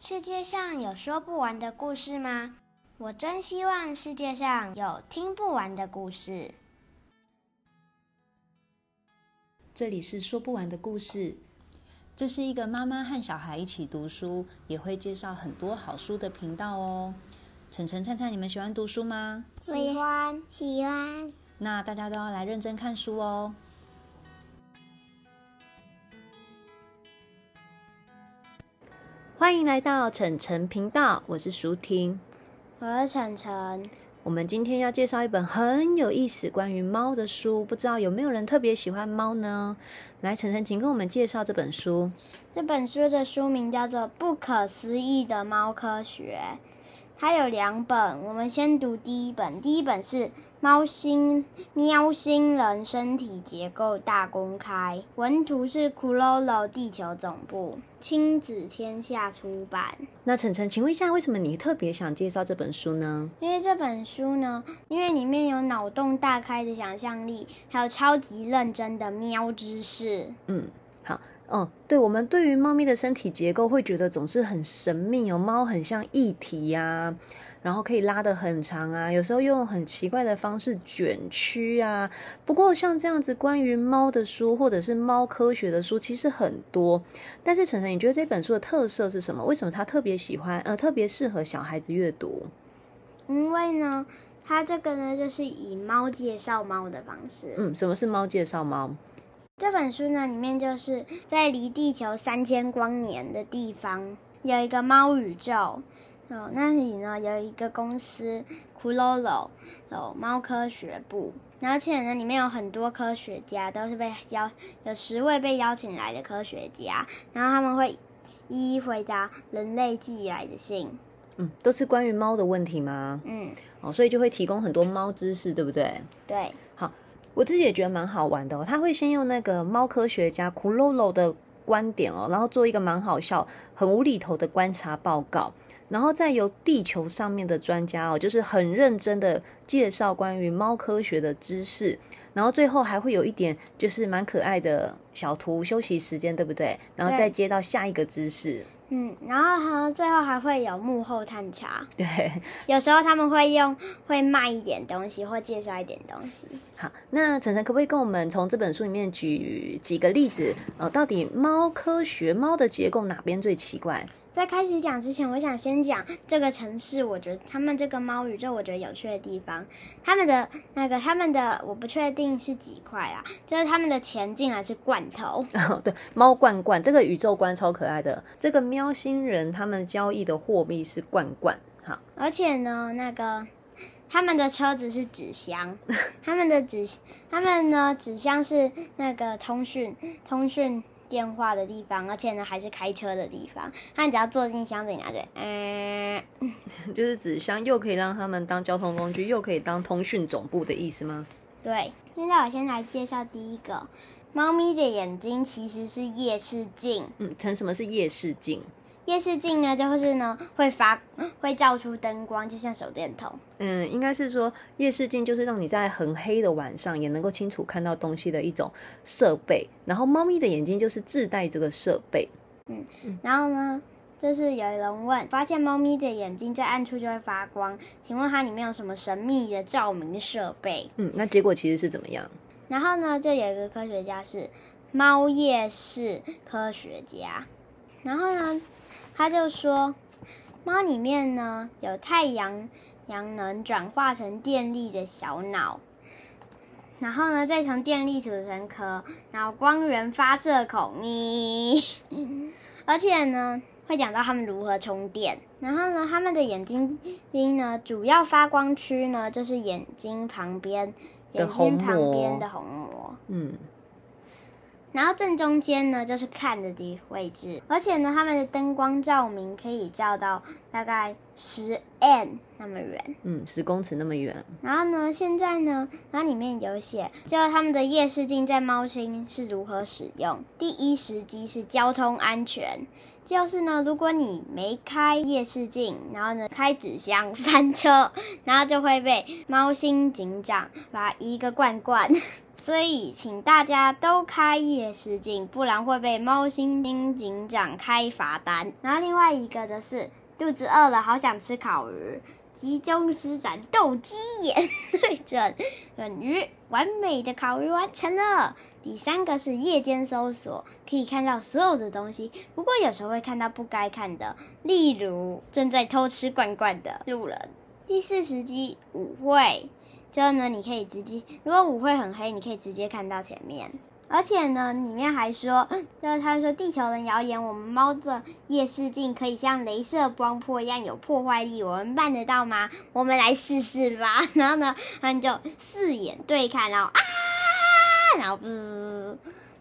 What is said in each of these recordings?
世界上有说不完的故事吗？我真希望世界上有听不完的故事。这里是说不完的故事，这是一个妈妈和小孩一起读书，也会介绍很多好书的频道哦。晨晨、灿灿，你们喜欢读书吗？喜欢，喜欢。那大家都要来认真看书哦。欢迎来到晨晨频道，我是舒婷，我是晨晨。我们今天要介绍一本很有意思关于猫的书，不知道有没有人特别喜欢猫呢？来，晨晨，请跟我们介绍这本书。这本书的书名叫做《不可思议的猫科学》，它有两本，我们先读第一本。第一本是。猫星喵星人身体结构大公开，文图是 Kuroro 地球总部，亲子天下出版。那晨晨，请问一下，为什么你特别想介绍这本书呢？因为这本书呢，因为里面有脑洞大开的想象力，还有超级认真的喵知识。嗯，好，哦，对，我们对于猫咪的身体结构会觉得总是很神秘哦，猫很像液体呀、啊。然后可以拉得很长啊，有时候用很奇怪的方式卷曲啊。不过像这样子关于猫的书，或者是猫科学的书，其实很多。但是晨晨，你觉得这本书的特色是什么？为什么它特别喜欢，呃，特别适合小孩子阅读？因为呢，它这个呢，就是以猫介绍猫的方式。嗯，什么是猫介绍猫？这本书呢，里面就是在离地球三千光年的地方，有一个猫宇宙。哦，那里呢有一个公司，Kuroro，有猫科学部，而且呢里面有很多科学家，都是被邀，有十位被邀请来的科学家，然后他们会一一回答人类寄来的信。嗯，都是关于猫的问题吗？嗯，哦，所以就会提供很多猫知识，对不对？对。好，我自己也觉得蛮好玩的哦。他会先用那个猫科学家 Kuroro 的观点哦，然后做一个蛮好笑、很无厘头的观察报告。然后再由地球上面的专家哦，就是很认真的介绍关于猫科学的知识，然后最后还会有一点就是蛮可爱的小图休息时间，对不对？然后再接到下一个知识。嗯，然后呢，最后还会有幕后探查。对，有时候他们会用会卖一点东西，或介绍一点东西。好，那晨晨可不可以跟我们从这本书里面举几个例子？呃，到底猫科学猫的结构哪边最奇怪？在开始讲之前，我想先讲这个城市。我觉得他们这个猫宇宙，我觉得有趣的地方，他们的那个他们的我不确定是几块啊，就是他们的钱竟然是罐头。哦，对，猫罐罐这个宇宙观超可爱的。这个喵星人他们交易的货币是罐罐，哈，而且呢，那个他们的车子是纸箱，他们的纸，他们呢纸箱是那个通讯通讯。电话的地方，而且呢还是开车的地方。他只要坐进箱子里拿着，嗯，就是纸箱又可以让他们当交通工具，又可以当通讯总部的意思吗？对。现在我先来介绍第一个，猫咪的眼睛其实是夜视镜。嗯，成什么是夜视镜？夜视镜呢，就是呢会发 会照出灯光，就像手电筒。嗯，应该是说夜视镜就是让你在很黑的晚上也能够清楚看到东西的一种设备。然后猫咪的眼睛就是自带这个设备。嗯，然后呢，就是有人问，发现猫咪的眼睛在暗处就会发光，请问它里面有什么神秘的照明设备？嗯，那结果其实是怎么样？然后呢，就有一个科学家是猫夜视科学家，然后呢，他就说，猫里面呢有太阳阳能转化成电力的小脑，然后呢再从电力储存壳，然后光源发射孔，你，而且呢会讲到他们如何充电，然后呢他们的眼睛睛呢主要发光区呢就是眼睛旁边，眼睛旁边的虹膜，嗯。然后正中间呢，就是看的地位置，而且呢，他们的灯光照明可以照到大概十 n 那么远，嗯，十公尺那么远。然后呢，现在呢，它里面有写，就是他们的夜视镜在猫星是如何使用。第一时机是交通安全，就是呢，如果你没开夜视镜，然后呢，开纸箱翻车，然后就会被猫星警长把一个罐罐。所以请大家都开夜视镜，不然会被猫星星警长开罚单。然后另外一个的是肚子饿了，好想吃烤鱼，集中施展斗鸡眼，对准准鱼，完美的烤鱼完成了。第三个是夜间搜索，可以看到所有的东西，不过有时候会看到不该看的，例如正在偷吃罐罐的路人。第四十集舞会，就呢，你可以直接，如果舞会很黑，你可以直接看到前面。而且呢，里面还说，就是他说地球人谣言，我们猫的夜视镜可以像镭射光波一样有破坏力，我们办得到吗？我们来试试吧。然后呢，他们就四眼对看，然后啊。然后不，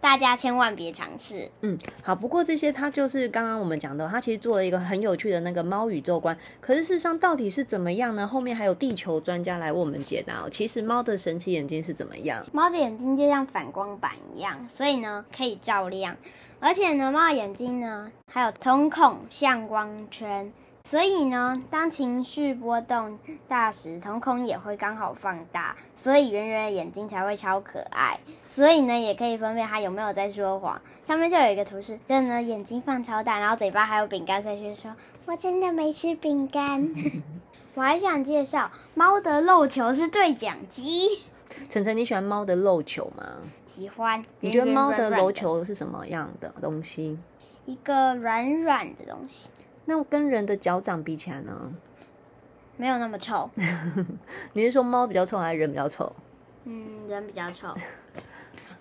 大家千万别尝试。嗯，好。不过这些，它就是刚刚我们讲的，它其实做了一个很有趣的那个猫宇宙观。可是事实上，到底是怎么样呢？后面还有地球专家来为我们解答哦。其实猫的神奇眼睛是怎么样？猫的眼睛就像反光板一样，所以呢可以照亮。而且呢，猫的眼睛呢还有瞳孔像光圈。所以呢，当情绪波动大时，瞳孔也会刚好放大，所以圆圆的眼睛才会超可爱。所以呢，也可以分辨它有没有在说谎。上面就有一个图示，就呢眼睛放超大，然后嘴巴还有饼干，所以说我真的没吃饼干。我还想介绍猫的肉球是对讲机。晨晨，你喜欢猫的肉球吗？喜欢。你觉得猫的肉球是什么样的东西？一个软软的东西。那跟人的脚掌比起来呢？没有那么臭。你是说猫比较臭，还是人比较臭？嗯，人比较臭。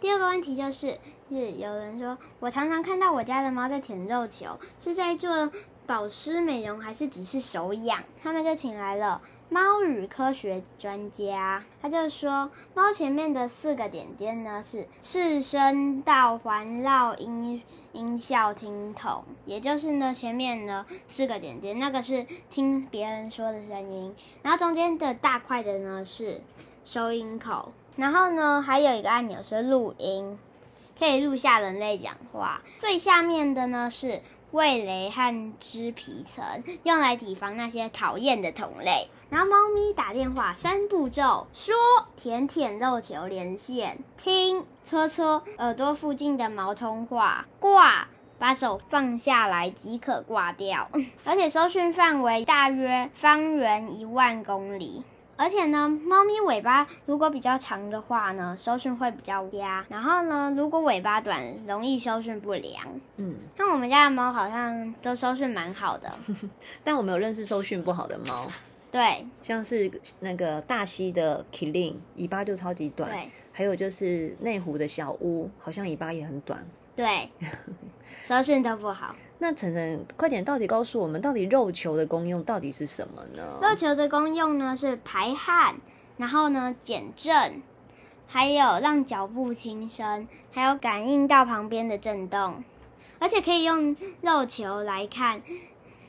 第二个问题就是，是有人说，我常常看到我家的猫在舔肉球，是在做保湿美容，还是只是手痒？他们就请来了。猫语科学专家，他就说，猫前面的四个点点呢，是视声道环绕音音效听筒，也就是呢前面呢四个点点，那个是听别人说的声音，然后中间的大块的呢是收音口，然后呢还有一个按钮是录音，可以录下人类讲话，最下面的呢是。味蕾和脂皮层用来提防那些讨厌的同类。然后猫咪打电话三步骤：说、舔舔肉球连线、听、搓搓耳朵附近的毛通话、挂，把手放下来即可挂掉。而且搜寻范围大约方圆一万公里。而且呢，猫咪尾巴如果比较长的话呢，收讯会比较佳。然后呢，如果尾巴短，容易收讯不良。嗯，像我们家的猫好像都收讯蛮好的，但我没有认识收讯不好的猫。对，像是那个大溪的 Killing，尾巴就超级短。对，还有就是内湖的小屋，好像尾巴也很短。对，搜寻都不好。那晨晨，快点，到底告诉我们，到底肉球的功用到底是什么呢？肉球的功用呢是排汗，然后呢减震，还有让脚步轻声，还有感应到旁边的震动，而且可以用肉球来看，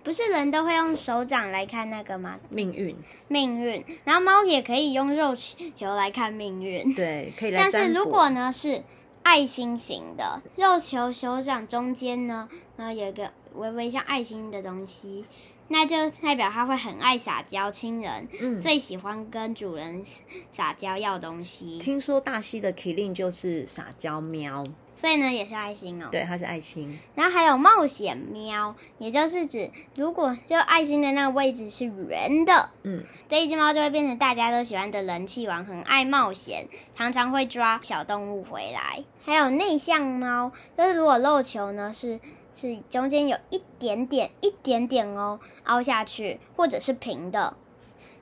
不是人都会用手掌来看那个吗？命运，命运。然后猫也可以用肉球来看命运，对，可以来。但是如果呢是。爱心型的肉球手掌中间呢，呃，有一个微微像爱心的东西，那就代表它会很爱撒娇亲人，嗯，最喜欢跟主人撒娇要东西。听说大溪的 Killing 就是撒娇喵。所以呢，也是爱心哦。对，它是爱心。然后还有冒险喵，也就是指如果就爱心的那个位置是圆的，嗯，这一只猫就会变成大家都喜欢的人气王，很爱冒险，常常会抓小动物回来。还有内向猫，就是如果漏球呢是是中间有一点点、一点点哦凹下去，或者是平的。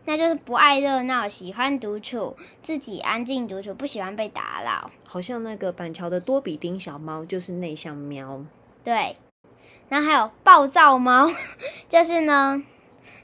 那就是不爱热闹，喜欢独处，自己安静独处，不喜欢被打扰。好像那个板桥的多比丁小猫就是内向喵。对，然后还有暴躁猫，就是呢，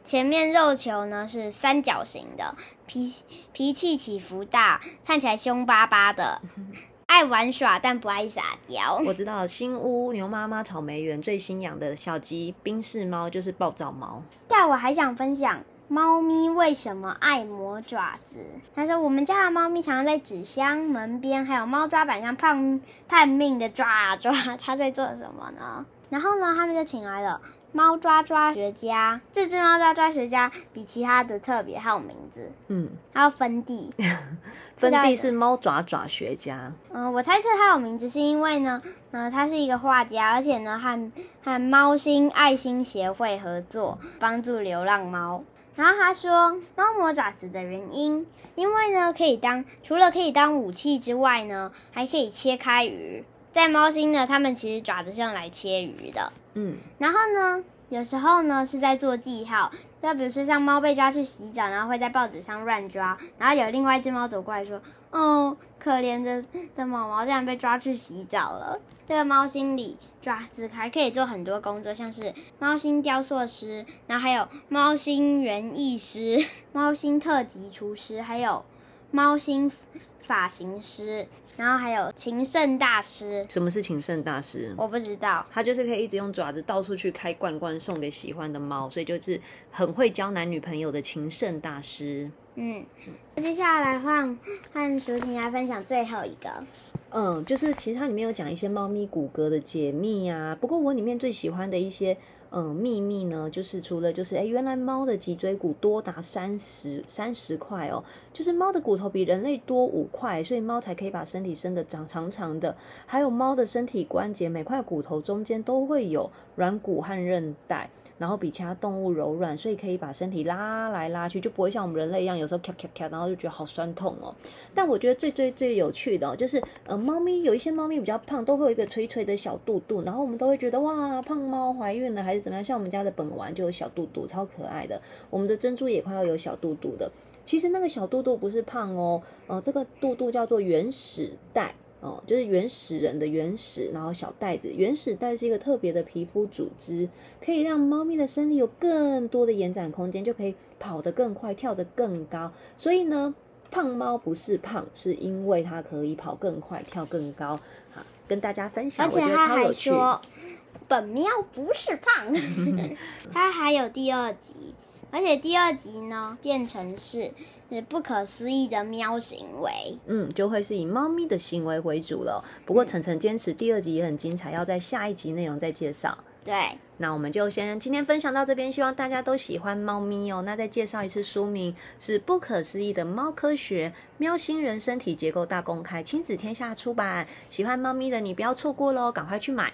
前面肉球呢是三角形的，脾脾气起伏大，看起来凶巴巴的，爱玩耍但不爱撒娇。我知道新屋牛妈妈草莓园最新养的小吉宾士猫就是暴躁猫。下午还想分享。猫咪为什么爱磨爪子？他说：“我们家的猫咪常常在纸箱、门边，还有猫抓板上，盼盼命的抓啊抓。它在做什么呢？然后呢，他们就请来了猫抓抓学家。这只猫抓抓学家比其他的特别，还有名字。嗯，还有芬蒂。芬蒂是猫爪爪学家。嗯、呃，我猜测他有名字是因为呢，呃，他是一个画家，而且呢，和和猫星爱心协会合作，帮助流浪猫。然后他说，猫磨爪子的原因，因为呢，可以当除了可以当武器之外呢，还可以切开鱼。在猫星呢，它们其实爪子是用来切鱼的。嗯，然后呢，有时候呢是在做记号，就比如说像猫被抓去洗澡，然后会在报纸上乱抓，然后有另外一只猫走过来说：“哦，可怜的的毛毛竟然被抓去洗澡了。”这个猫星里爪子还可以做很多工作，像是猫星雕塑师，然后还有猫星园艺师、猫星特级厨师，还有猫星发型师。然后还有情圣大师。什么是情圣大师？我不知道。他就是可以一直用爪子到处去开罐罐送给喜欢的猫，所以就是很会交男女朋友的情圣大师。嗯，接下来换换淑婷来分享最后一个。嗯，就是其实它里面有讲一些猫咪骨骼的解密啊。不过我里面最喜欢的一些。嗯，秘密呢，就是除了就是，哎，原来猫的脊椎骨多达三十三十块哦，就是猫的骨头比人类多五块，所以猫才可以把身体伸的长长长的。还有猫的身体关节，每块骨头中间都会有软骨和韧带。然后比其他动物柔软，所以可以把身体拉来拉去，就不会像我们人类一样，有时候咔咔咔，然后就觉得好酸痛哦。但我觉得最最最有趣的哦，就是呃，猫咪有一些猫咪比较胖，都会有一个垂垂的小肚肚，然后我们都会觉得哇，胖猫怀孕了还是怎么样？像我们家的本丸就有小肚肚，超可爱的。我们的珍珠也快要有小肚肚的。其实那个小肚肚不是胖哦，呃，这个肚肚叫做原始袋。哦，就是原始人的原始，然后小袋子。原始袋是一个特别的皮肤组织，可以让猫咪的身体有更多的延展空间，就可以跑得更快，跳得更高。所以呢，胖猫不是胖，是因为它可以跑更快，跳更高。好，跟大家分享，我觉得超有趣。本喵不是胖，它还有第二集，而且第二集呢变成是。是不可思议的喵行为，嗯，就会是以猫咪的行为为主了。不过晨晨坚持第二集也很精彩，要在下一集内容再介绍。对，那我们就先今天分享到这边，希望大家都喜欢猫咪哦。那再介绍一次书名是《不可思议的猫科学：喵星人身体结构大公开》，亲子天下出版。喜欢猫咪的你不要错过喽，赶快去买。